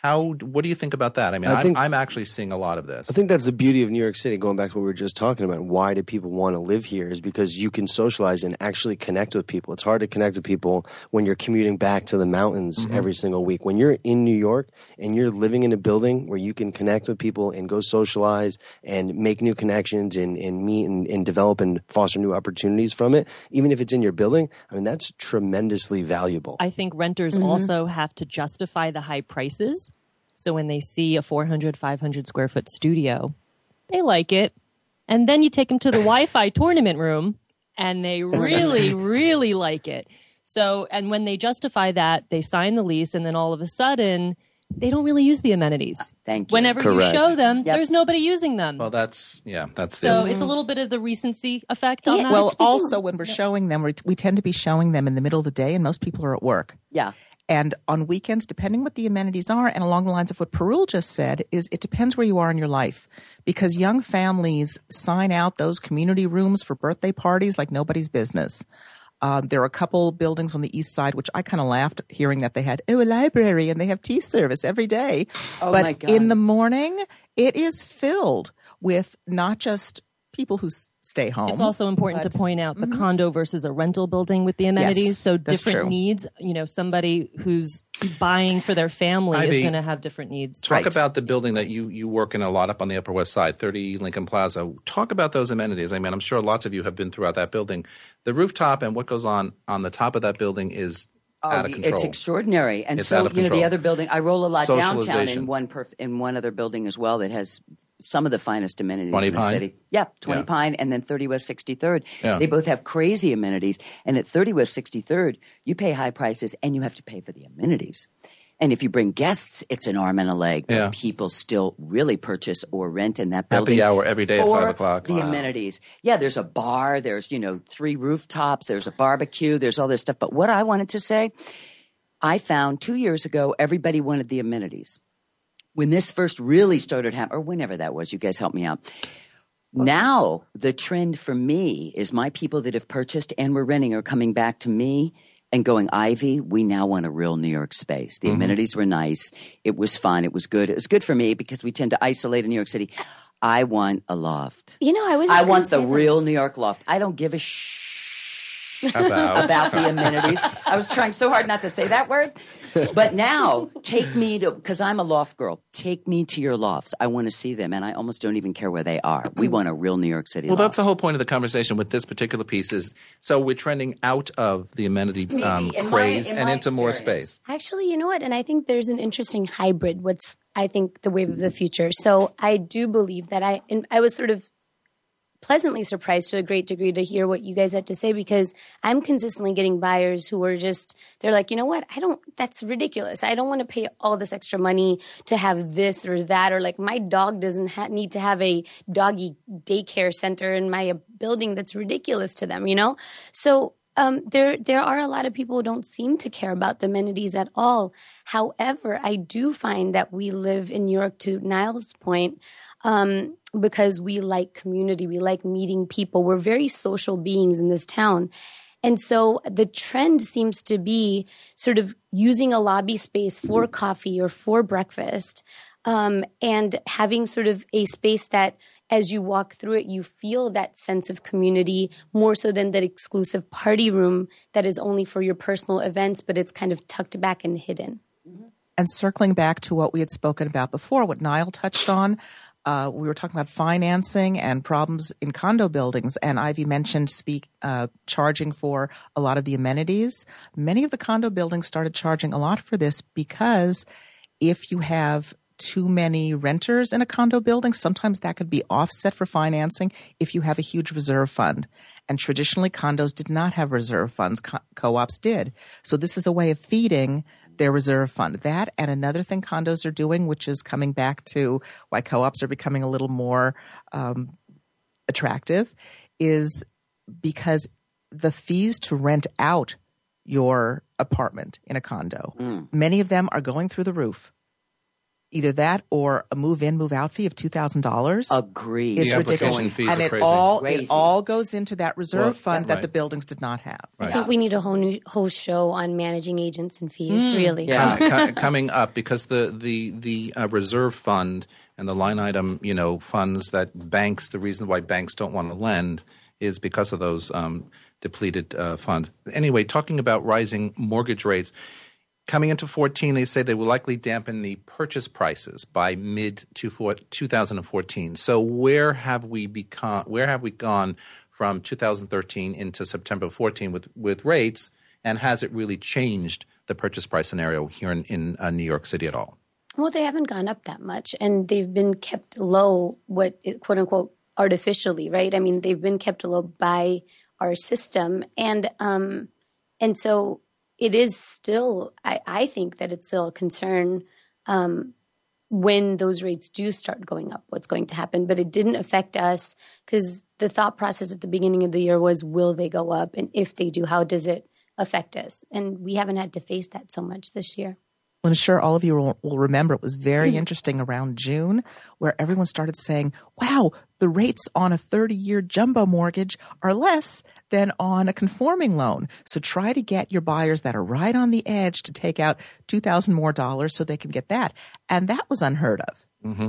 How? What do you think about that? I mean, I I'm, I'm actually seeing a lot of this. I think that's the beauty of New York City. Going back to what we were just talking about, why do people want to live here? Is because you can socialize and actually connect with people. It's hard to connect with people when you're commuting back to the mountains every single week. When you're in New York and you're living in a building where you can connect with people and go socialize and make new connections and, and meet and, and develop and foster new opportunities from it, even if it's in your building, I mean that's tremendously valuable. I think renters Mm-hmm. also have to justify the high prices. So when they see a 400, 500 square foot studio, they like it. And then you take them to the Wi Fi tournament room and they really, really like it. So, and when they justify that, they sign the lease and then all of a sudden, they don't really use the amenities. Uh, thank you. Whenever Correct. you show them, Yep. there's nobody using them. well, that's yeah, that's so the, it's a little bit of the recency effect on Yeah, that. well, also when we're showing them, we, we tend to be showing them in the middle of the day, and most people are at work. Yeah. And on weekends, depending what the amenities are, and along the lines of what Parul just said, is it depends where you are in your life. Because young families sign out those community rooms for birthday parties like nobody's business. Uh, there are a couple buildings on the east side, which I kind of laughed hearing that they had, oh, a library and they have tea service every day. Oh, but my God. in the morning, it is filled with not just people who stay home. It's also important to point out the mm-hmm. condo versus a rental building with the amenities. Yes, so different true. needs. You know, somebody who's buying for their family is going to have different needs. Talk Right. about the building that you, you work in a lot up on the Upper West Side, 30 Lincoln Plaza. Talk about those amenities. I mean, I'm sure lots of you have been throughout that building. The rooftop and what goes on on the top of that building is oh, out of Oh, control. It's extraordinary, and It's so out of you know the other building. I roll a lot downtown in one perf- in one other building as well that has some of the finest amenities in the Pine? city. Yeah, Twenty Yeah. Pine, and then Thirty West Sixty Third. Yeah. They both have crazy amenities, and at Thirty West Sixty Third, you pay high prices and you have to pay for the amenities. And if you bring guests, it's an arm and a leg. Yeah. people still really purchase or rent in that Happy building. hour every day at five o'clock. The Wow. amenities. Yeah, there's a bar. There's you know three rooftops. There's a barbecue. There's all this stuff. But what I wanted to say, I found two years ago everybody wanted the amenities. When this first really started happening, or whenever that was, you guys help me out. Now the trend for me is my people that have purchased and were renting are coming back to me and going, Ivy, we now want a real New York space. The mm-hmm. amenities were nice. It was fun. It was good. It was good for me because we tend to isolate in New York City. I want a loft. You know, I was. I want the gonna real. New York loft. I don't give a shh about, about the amenities. I was trying so hard not to say that word. But now, take me to, because I'm a loft girl, take me to your lofts. I want to see them, and I almost don't even care where they are. We want a real New York City Well, loft. that's the whole point of the conversation with this particular piece is so we're trending out of the amenity um, in my- craze in and my into more space. Actually, you know what? And I think there's an interesting hybrid. What's I think the wave of the future. So I do believe that I and I was sort of pleasantly surprised to a great degree to hear what you guys had to say because I'm consistently getting buyers who are just they're like, you know what? I don't. That's ridiculous. I don't want to pay all this extra money to have this or that or like my dog doesn't ha- need to have a doggy daycare center in my uh, building. That's ridiculous to them. You know. So um, there there are a lot of people who don't seem to care about the amenities at all. However, I do find that we live in New York. To Niall's point, um, because we like community, we like meeting people. We're very social beings in this town. And so the trend seems to be sort of using a lobby space for coffee or for breakfast um, and having sort of a space that as you walk through it, you feel that sense of community more so than that exclusive party room that is only for your personal events, but it's kind of tucked back and hidden. And circling back to what we had spoken about before, what Niall touched on, uh, we were talking about financing and problems in condo buildings, and Ivy mentioned speak uh, charging for a lot of the amenities. Many of the condo buildings started charging a lot for this because if you have too many renters in a condo building, sometimes that could be offset for financing if you have a huge reserve fund. And traditionally, condos did not have reserve funds, co ops did. So, this is a way of feeding their reserve fund. That and another thing condos are doing, which is coming back to why co ops are becoming a little more um, attractive, is because the fees to rent out your apartment in a condo, mm. many of them are going through the roof either that or a move in move out fee of two thousand dollars. Agreed. It's ridiculous, and it crazy. all crazy. it all goes into that reserve well, fund that, that the buildings did not have. Right. I think we need a whole new whole show on managing agents and fees. Mm. Really, yeah. coming up because the the the uh, reserve fund and the line item, you know, funds that banks. The reason why banks don't want to lend is because of those um, depleted uh, funds. Anyway, talking about rising mortgage rates Coming into 14, they say they will likely dampen the purchase prices by mid 2014. So where have we become? Where have we gone from 2013 into September 14 with with rates? And has it really changed the purchase price scenario here in, in uh, New York City at all? Well, they haven't gone up that much, and they've been kept low, what quote unquote artificially, right? I mean, they've been kept low by our system, and um, and so it is still, I, I think that it's still a concern um, when those rates do start going up, what's going to happen. But it didn't affect us because the thought process at the beginning of the year was, will they go up? And if they do, how does it affect us? And we haven't had to face that so much this year. I'm sure all of you will, will remember it was very interesting around June where everyone started saying, wow, the rates on a 30 year jumbo mortgage are less than on a conforming loan. So try to get your buyers that are right on the edge to take out 2000 more dollars so they can get that. And that was unheard of. Mm-hmm.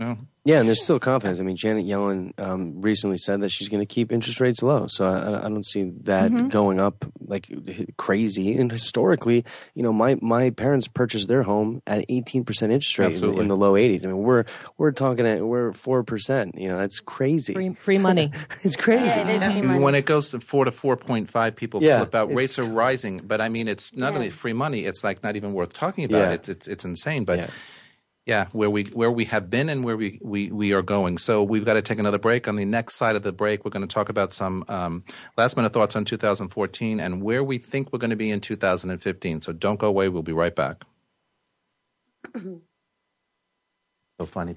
Oh. Yeah, and there's still confidence. I mean, Janet Yellen um, recently said that she's going to keep interest rates low, so I, I don't see that mm-hmm. going up like crazy. And historically, you know, my my parents purchased their home at 18 percent interest rate in, in, the low 80s. I mean, we're we're talking at we're four percent. You know, that's crazy. Free, free money. it's crazy. Yeah, it is free money. When it goes to four to 4.5, people yeah, flip out. Rates are rising, but I mean, it's not yeah. only free money; it's like not even worth talking about. Yeah. It's, it's it's insane, but yeah, where we where we have been and where we, we, we are going. So we've got to take another break. On the next side of the break, we're going to talk about some um, last minute thoughts on 2014 and where we think we're going to be in 2015. So don't go away. We'll be right back. so funny.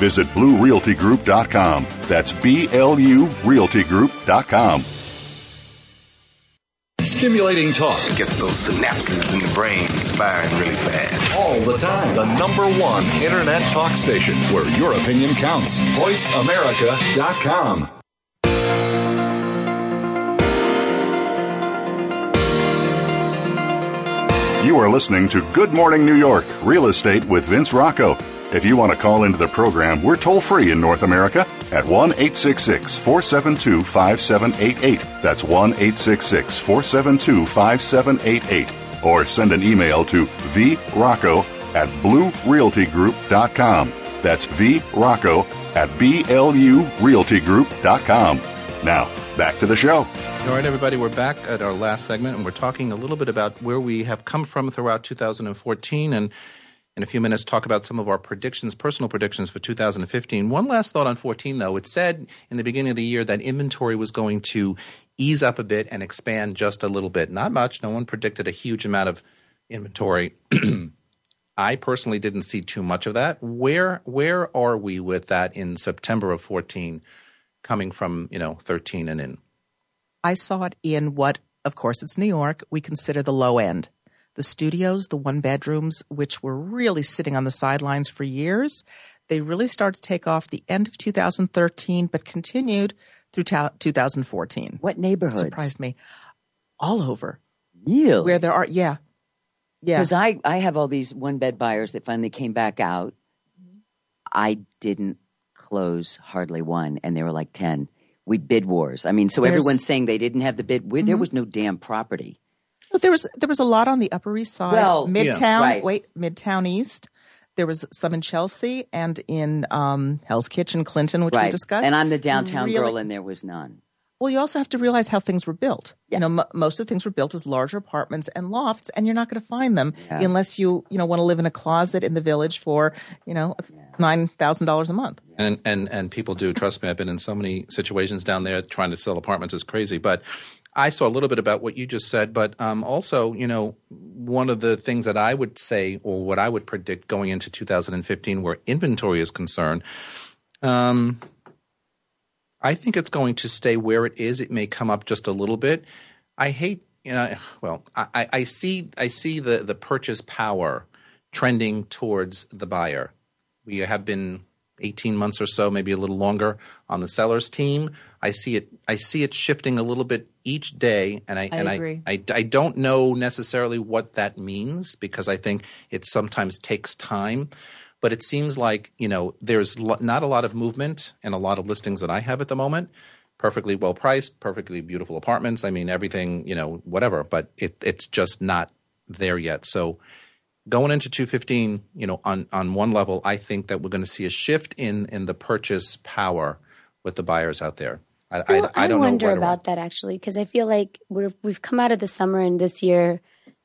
Visit BlueRealtyGroup.com. That's B L U RealtyGroup.com. Stimulating talk gets those synapses in the brain firing really fast. All the time. The number one internet talk station where your opinion counts. VoiceAmerica.com. You are listening to Good Morning New York Real Estate with Vince Rocco. If you want to call into the program, we're toll free in North America at 1 866 472 5788. That's 1 866 472 5788. Or send an email to vrocco at bluerealtygroup.com. That's V Rocco at BLURealtyGroup.com. Now, back to the show. All right, everybody, we're back at our last segment, and we're talking a little bit about where we have come from throughout 2014 and in a few minutes talk about some of our predictions, personal predictions for 2015. One last thought on 14, though. It said in the beginning of the year that inventory was going to ease up a bit and expand just a little bit. Not much. No one predicted a huge amount of inventory. I personally didn't see too much of that. Where where are we with that in September of 14 coming from, you know, 13 and in? I saw it in what of course it's New York, we consider the low end. The studios, the one bedrooms, which were really sitting on the sidelines for years, they really started to take off the end of 2013, but continued through ta- 2014. What neighborhoods? Surprised me. All over. Really? Where there are, yeah. Yeah. Because I, I have all these one bed buyers that finally came back out. I didn't close hardly one, and they were like 10. We bid wars. I mean, so There's- everyone's saying they didn't have the bid. We, There mm-hmm. was no damn property. Well, there was there was a lot on the Upper East Side, Well, yeah. Midtown. Right. Wait, Midtown East. There was some in Chelsea and in um, Hell's Kitchen, Clinton, which we discussed. And I'm the downtown Really- girl, and there was none. Well, you also have to realize how things were built. Yeah. You know, m- most of the things were built as larger apartments and lofts, and you're not going to find them Yeah. unless you, you know, want to live in a closet in the village for, you know, nine thousand dollars a month. And and and people do. Trust me, I've been in so many situations down there trying to sell apartments is crazy. But I saw a little bit about what you just said, but um, also, you know, one of the things that I would say, or what I would predict going into 2015, where inventory is concerned, um, I think it's going to stay where it is. It may come up just a little bit. I hate, you know, well, I, I- see, I see the the purchase power trending towards the buyer. We have been 18 months or so, maybe a little longer, on the sellers team. I see it. I see it shifting a little bit each day, and I, I and agree. I, I, I don't know necessarily what that means because I think it sometimes takes time. But it seems like you know there's lo- not a lot of movement and a lot of listings that I have at the moment. Perfectly well priced, perfectly beautiful apartments. I mean everything, you know, whatever. But it, it's just not there yet. So going into 215, you know, on, on one level, I think that we're going to see a shift in, in the purchase power with the buyers out there. I, Well, I, I don't wonder about that actually because I feel like we're we've come out of the summer and this year,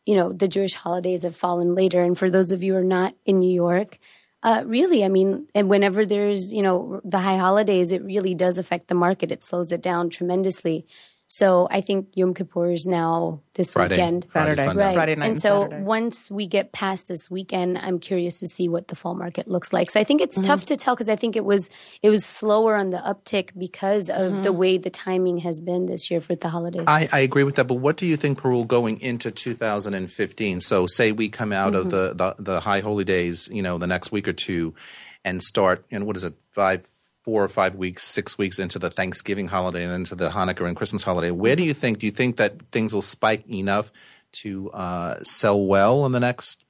you know, the Jewish holidays have fallen later. And for those of you who are not in New York, uh, really, I mean, and whenever there's you know the high holidays, it really does affect the market. It slows it down tremendously. So I think Yom Kippur is now this Friday, weekend. Friday, Saturday. Sunday. Right. Friday night and and so Saturday. once we get past this weekend, I'm curious to see what the fall market looks like. So I think it's mm-hmm. tough to tell because I think it was it was slower on the uptick because of the mm-hmm. way the timing has been this year for the holidays. I, I agree with that, but what do you think, Parul, going into 2015? So, say we come out of mm-hmm. the, the the high holy days, you know, the next week or two, and start, and what is it, five, four or five weeks, six weeks into the Thanksgiving holiday and into the Hanukkah and Christmas holiday. Where do you think? Do you think that things will spike enough to uh, sell well in the next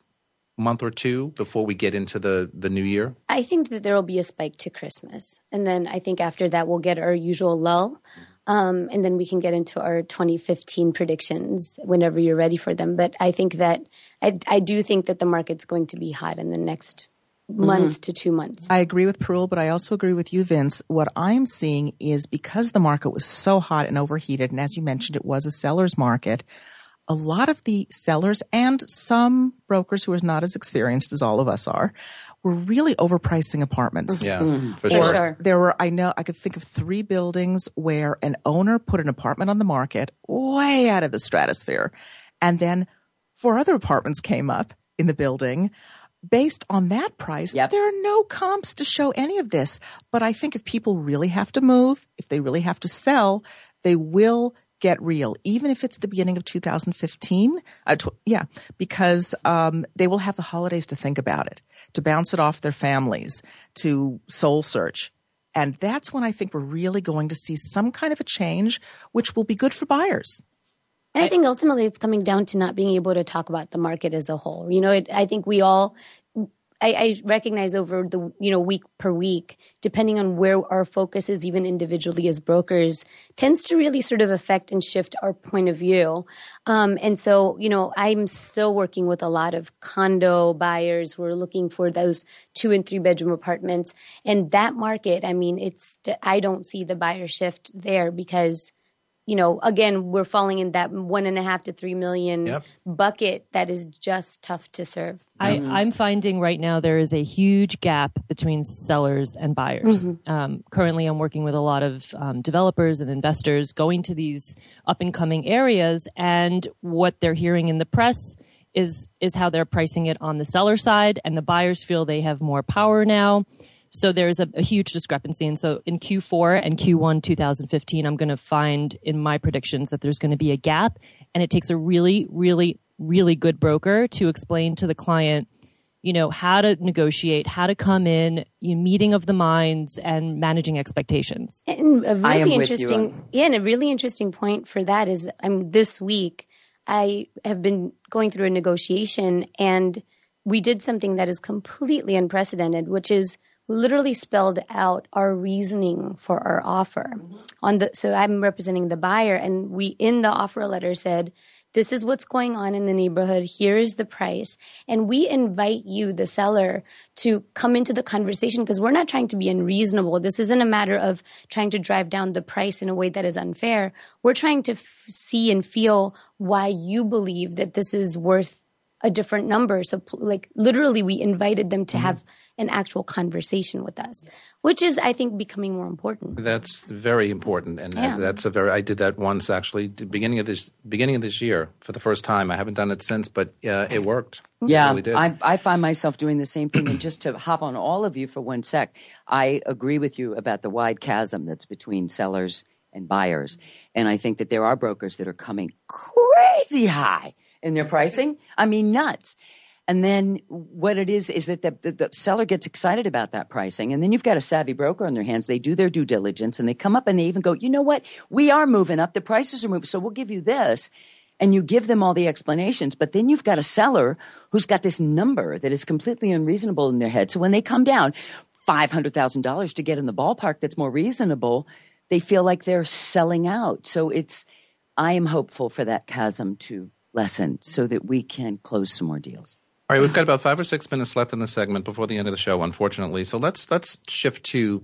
month or two before we get into the the new year? I think that there will be a spike to Christmas, and then I think after that we'll get our usual lull, um, and then we can get into our 2015 predictions whenever you're ready for them. But I think that I, I do think that the market's going to be hot in the next month mm-hmm. to two months. I agree with Parul, but I also agree with you, Vince. What I'm seeing is because the market was so hot and overheated, and as you mentioned, it was a seller's market, a lot of the sellers and some brokers who are not as experienced as all of us are were really overpricing apartments. Yeah, mm-hmm. for For sure. sure. There were, I know, I could think of three buildings where an owner put an apartment on the market way out of the stratosphere. And then four other apartments came up in the building. Based on that price, Yep. there are no comps to show any of this. But I think if people really have to move, if they really have to sell, they will get real, even if it's the beginning of 2015. Uh, tw- yeah, because um, they will have the holidays to think about it, to bounce it off their families, to soul search. And that's when I think we're really going to see some kind of a change, which will be good for buyers. And I think ultimately it's coming down to not being able to talk about the market as a whole. You know, it, I think we all I, I, recognize over the you know week per week, depending on where our focus is, even individually as brokers, tends to really sort of affect and shift our point of view. Um, and so, you know, I'm still working with a lot of condo buyers who are looking for those two and three bedroom apartments. And that market, I mean, it's I don't see the buyer shift there because you know, again, we're falling in that one and a half to three million yep. bucket that is just tough to serve. I, am finding right now there is a huge gap between sellers and buyers. Mm-hmm. Um, currently, I'm working with a lot of um, developers and investors going to these up and coming areas, and what they're hearing in the press is is how they're pricing it on the seller side, and the buyers feel they have more power now. So there's a, a, huge discrepancy. And so in Q4 and Q1 2015, I'm going to find in my predictions that there's going to be a gap. And it takes a really, really, really good broker to explain to the client, you know, how to negotiate, how to come in, you meeting of the minds and managing expectations. And a really interesting, yeah, and a really interesting point for that is I'm this week, I have been going through a negotiation and we did something that is completely unprecedented, which is literally spelled out our reasoning for our offer. Mm-hmm. on the so i'm representing the buyer and we in the offer letter said this is what's going on in the neighborhood. Here's the price. And we invite you the seller to come into the conversation because we're not trying to be unreasonable. This isn't a matter of trying to drive down the price in a way that is unfair. We're trying to f- see and feel why you believe that this is worth a different number so like literally we invited them to mm-hmm. have an actual conversation with us, which is, I think, becoming more important. That's very important, and yeah. that's a very. I did that once actually, beginning of this beginning of this year for the first time. I haven't done it since, but uh, it worked. Yeah, it really I, I find myself doing the same thing. and just to hop on all of you for one sec, I agree with you about the wide chasm that's between sellers and buyers, and I think that there are brokers that are coming crazy high in their pricing. I mean, nuts. And then what it is is that the, the, the, seller gets excited about that pricing. And then you've got a savvy broker on their hands. They do their due diligence and they come up and they even go, you know what? We are moving up. The prices are moving. So we'll give you this. And you give them all the explanations. But then you've got a seller who's got this number that is completely unreasonable in their head. So when they come down $500,000 to get in the ballpark that's more reasonable, they feel like they're selling out. So it's, I am hopeful for that chasm to lessen so that we can close some more deals. All right, we've got about five or six minutes left in the segment before the end of the show, unfortunately. So let's let's shift to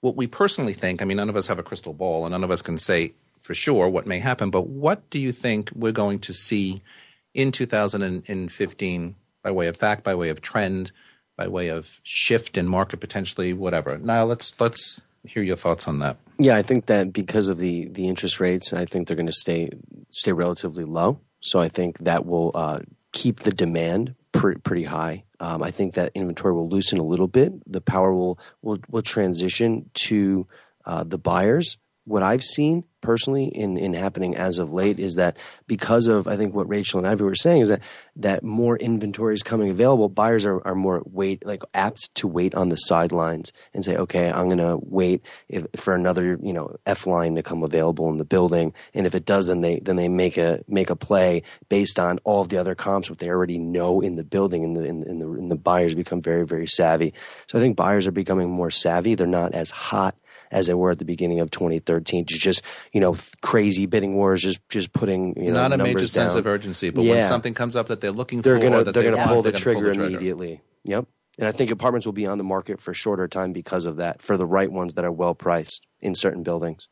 what we personally think. I mean, none of us have a crystal ball, and none of us can say for sure what may happen. But what do you think we're going to see in 2015 by way of fact, by way of trend, by way of shift in market potentially, whatever? Now let's let's hear your thoughts on that. Yeah, I think that because of the the interest rates, I think they're going to stay stay relatively low. So I think that will uh, keep the demand pretty, high. Um, I think that inventory will loosen a little bit. The power will will, will transition to uh, the buyers. What I've seen personally in, in happening as of late is that because of I think what Rachel and Ivy were saying is that that more inventory is coming available, buyers are, are more wait like apt to wait on the sidelines and say, okay, I'm gonna wait if, for another you know F line to come available in the building, and if it does, then they then they make a make a play based on all of the other comps what they already know in the building, and the in, in the and the buyers become very very savvy. So I think buyers are becoming more savvy. They're not as hot as they were at the beginning of 2013. Just you know, crazy bidding wars, just just putting you know not a major down. sense of urgency, but yeah. when something comes up that they're looking they're for, gonna, they're going to pull, the trigger pull the trigger immediately. Yep. And I think apartments will be on the market for a shorter time because of that, for the right ones that are well priced in certain buildings.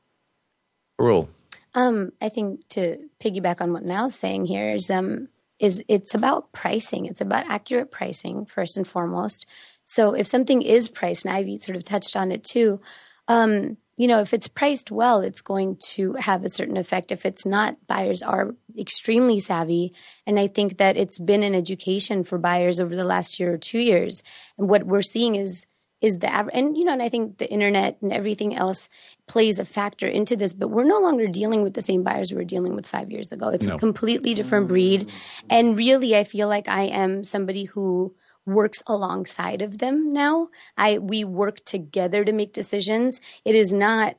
Rule. Um, I think to piggyback on what Niall's saying here is um, is it's about pricing. It's about accurate pricing first and foremost. So if something is priced, and Ivy sort of touched on it too, um, you know, if it's priced well, it's going to have a certain effect. If it's not, buyers are extremely savvy. And I think that it's been an education for buyers over the last year or two years. And what we're seeing is, is the average, and you know, and I think the internet and everything else plays a factor into this, but we're no longer dealing with the same buyers we were dealing with five years ago. It's no. a completely different breed. And really, I feel like I am somebody who, works alongside of them now. I we work together to make decisions. It is not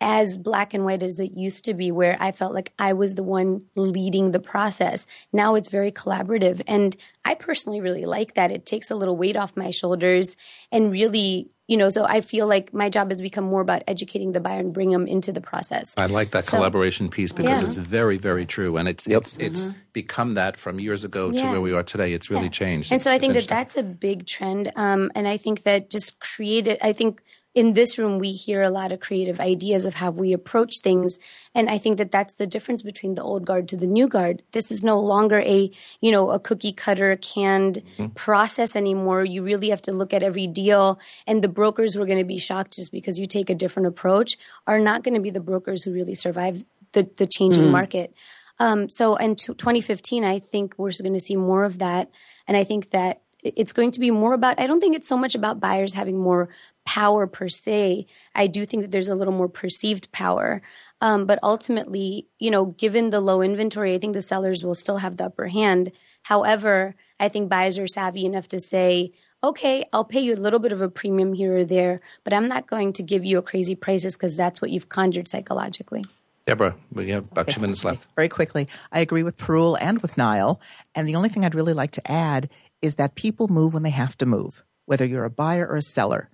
as black and white as it used to be, where I felt like I was the one leading the process. Now it's very collaborative. And I personally really like that. It takes a little weight off my shoulders and really you know so i feel like my job has become more about educating the buyer and bring them into the process i like that so, collaboration piece because yeah. it's very very true and it's yep. it's, it's mm-hmm. become that from years ago to where we are today it's really yeah. changed and it's, so i think that that's a big trend um, and i think that just created i think in this room, we hear a lot of creative ideas of how we approach things. And I think that that's the difference between the old guard to the new guard. This is no longer a, you know, a cookie cutter canned mm-hmm. process anymore. You really have to look at every deal. And the brokers who are going to be shocked just because you take a different approach are not going to be the brokers who really survive the, the changing mm-hmm. market. Um, so in t- 2015, I think we're going to see more of that. And I think that it's going to be more about, I don't think it's so much about buyers having more power per se. I do think that there's a little more perceived power. Um, but ultimately, you know, given the low inventory, I think the sellers will still have the upper hand. However, I think buyers are savvy enough to say, okay, I'll pay you a little bit of a premium here or there, but I'm not going to give you a crazy prices because that's what you've conjured psychologically. Deborah, we have about two minutes left. Very quickly, I agree with Parul and with Niall. And the only thing I'd really like to add is that people move when they have to move, whether you're a buyer or a seller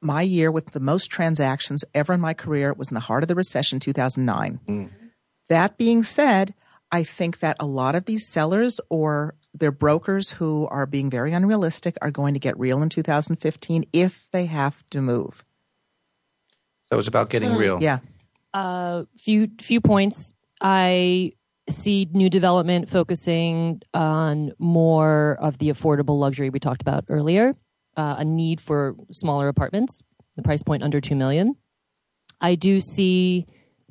my year with the most transactions ever in my career was in the heart of the recession, 2009. Mm. That being said, I think that a lot of these sellers or their brokers who are being very unrealistic are going to get real in 2015 if they have to move. So it's about getting mm. real. Yeah. Uh, few few points. I see new development focusing on more of the affordable luxury we talked about earlier uh, a need for smaller apartments, the price point under 2 million. I do see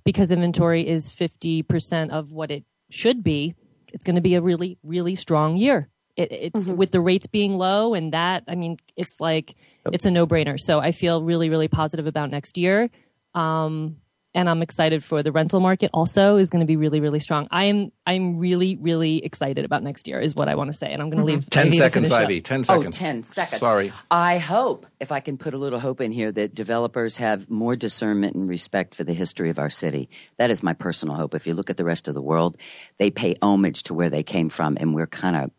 because inventory is 50% of what it should be, it's going to be a really, really strong year. It, it's mm-hmm. with the rates being low and that, I mean, it's like, it's a no brainer. So I feel really, really positive about next year. Um, and I'm excited for the rental market also is going to be really really strong. I am I'm really really excited about next year is what I want to say and I'm going to mm-hmm. leave 10 seconds Ivy 10 seconds. Oh, 10 seconds. Sorry. I hope if I can put a little hope in here that developers have more discernment and respect for the history of our city. That is my personal hope. If you look at the rest of the world, they pay homage to where they came from and we're kind of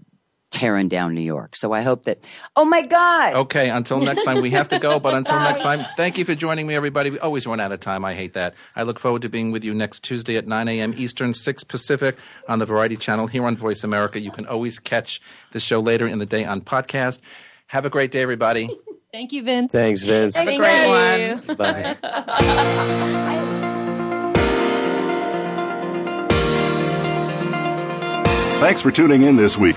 tearing down New York. So I hope that, oh my God. Okay, until next time, we have to go. But until next time, thank you for joining me, everybody. We always run out of time. I hate that. I look forward to being with you next Tuesday at 9 a.m. Eastern, 6 Pacific on the Variety Channel here on Voice America. You can always catch the show later in the day on podcast. Have a great day, everybody. Thank you, Vince. Thanks, Vince. Have a great one. Bye. Thanks for tuning in this week.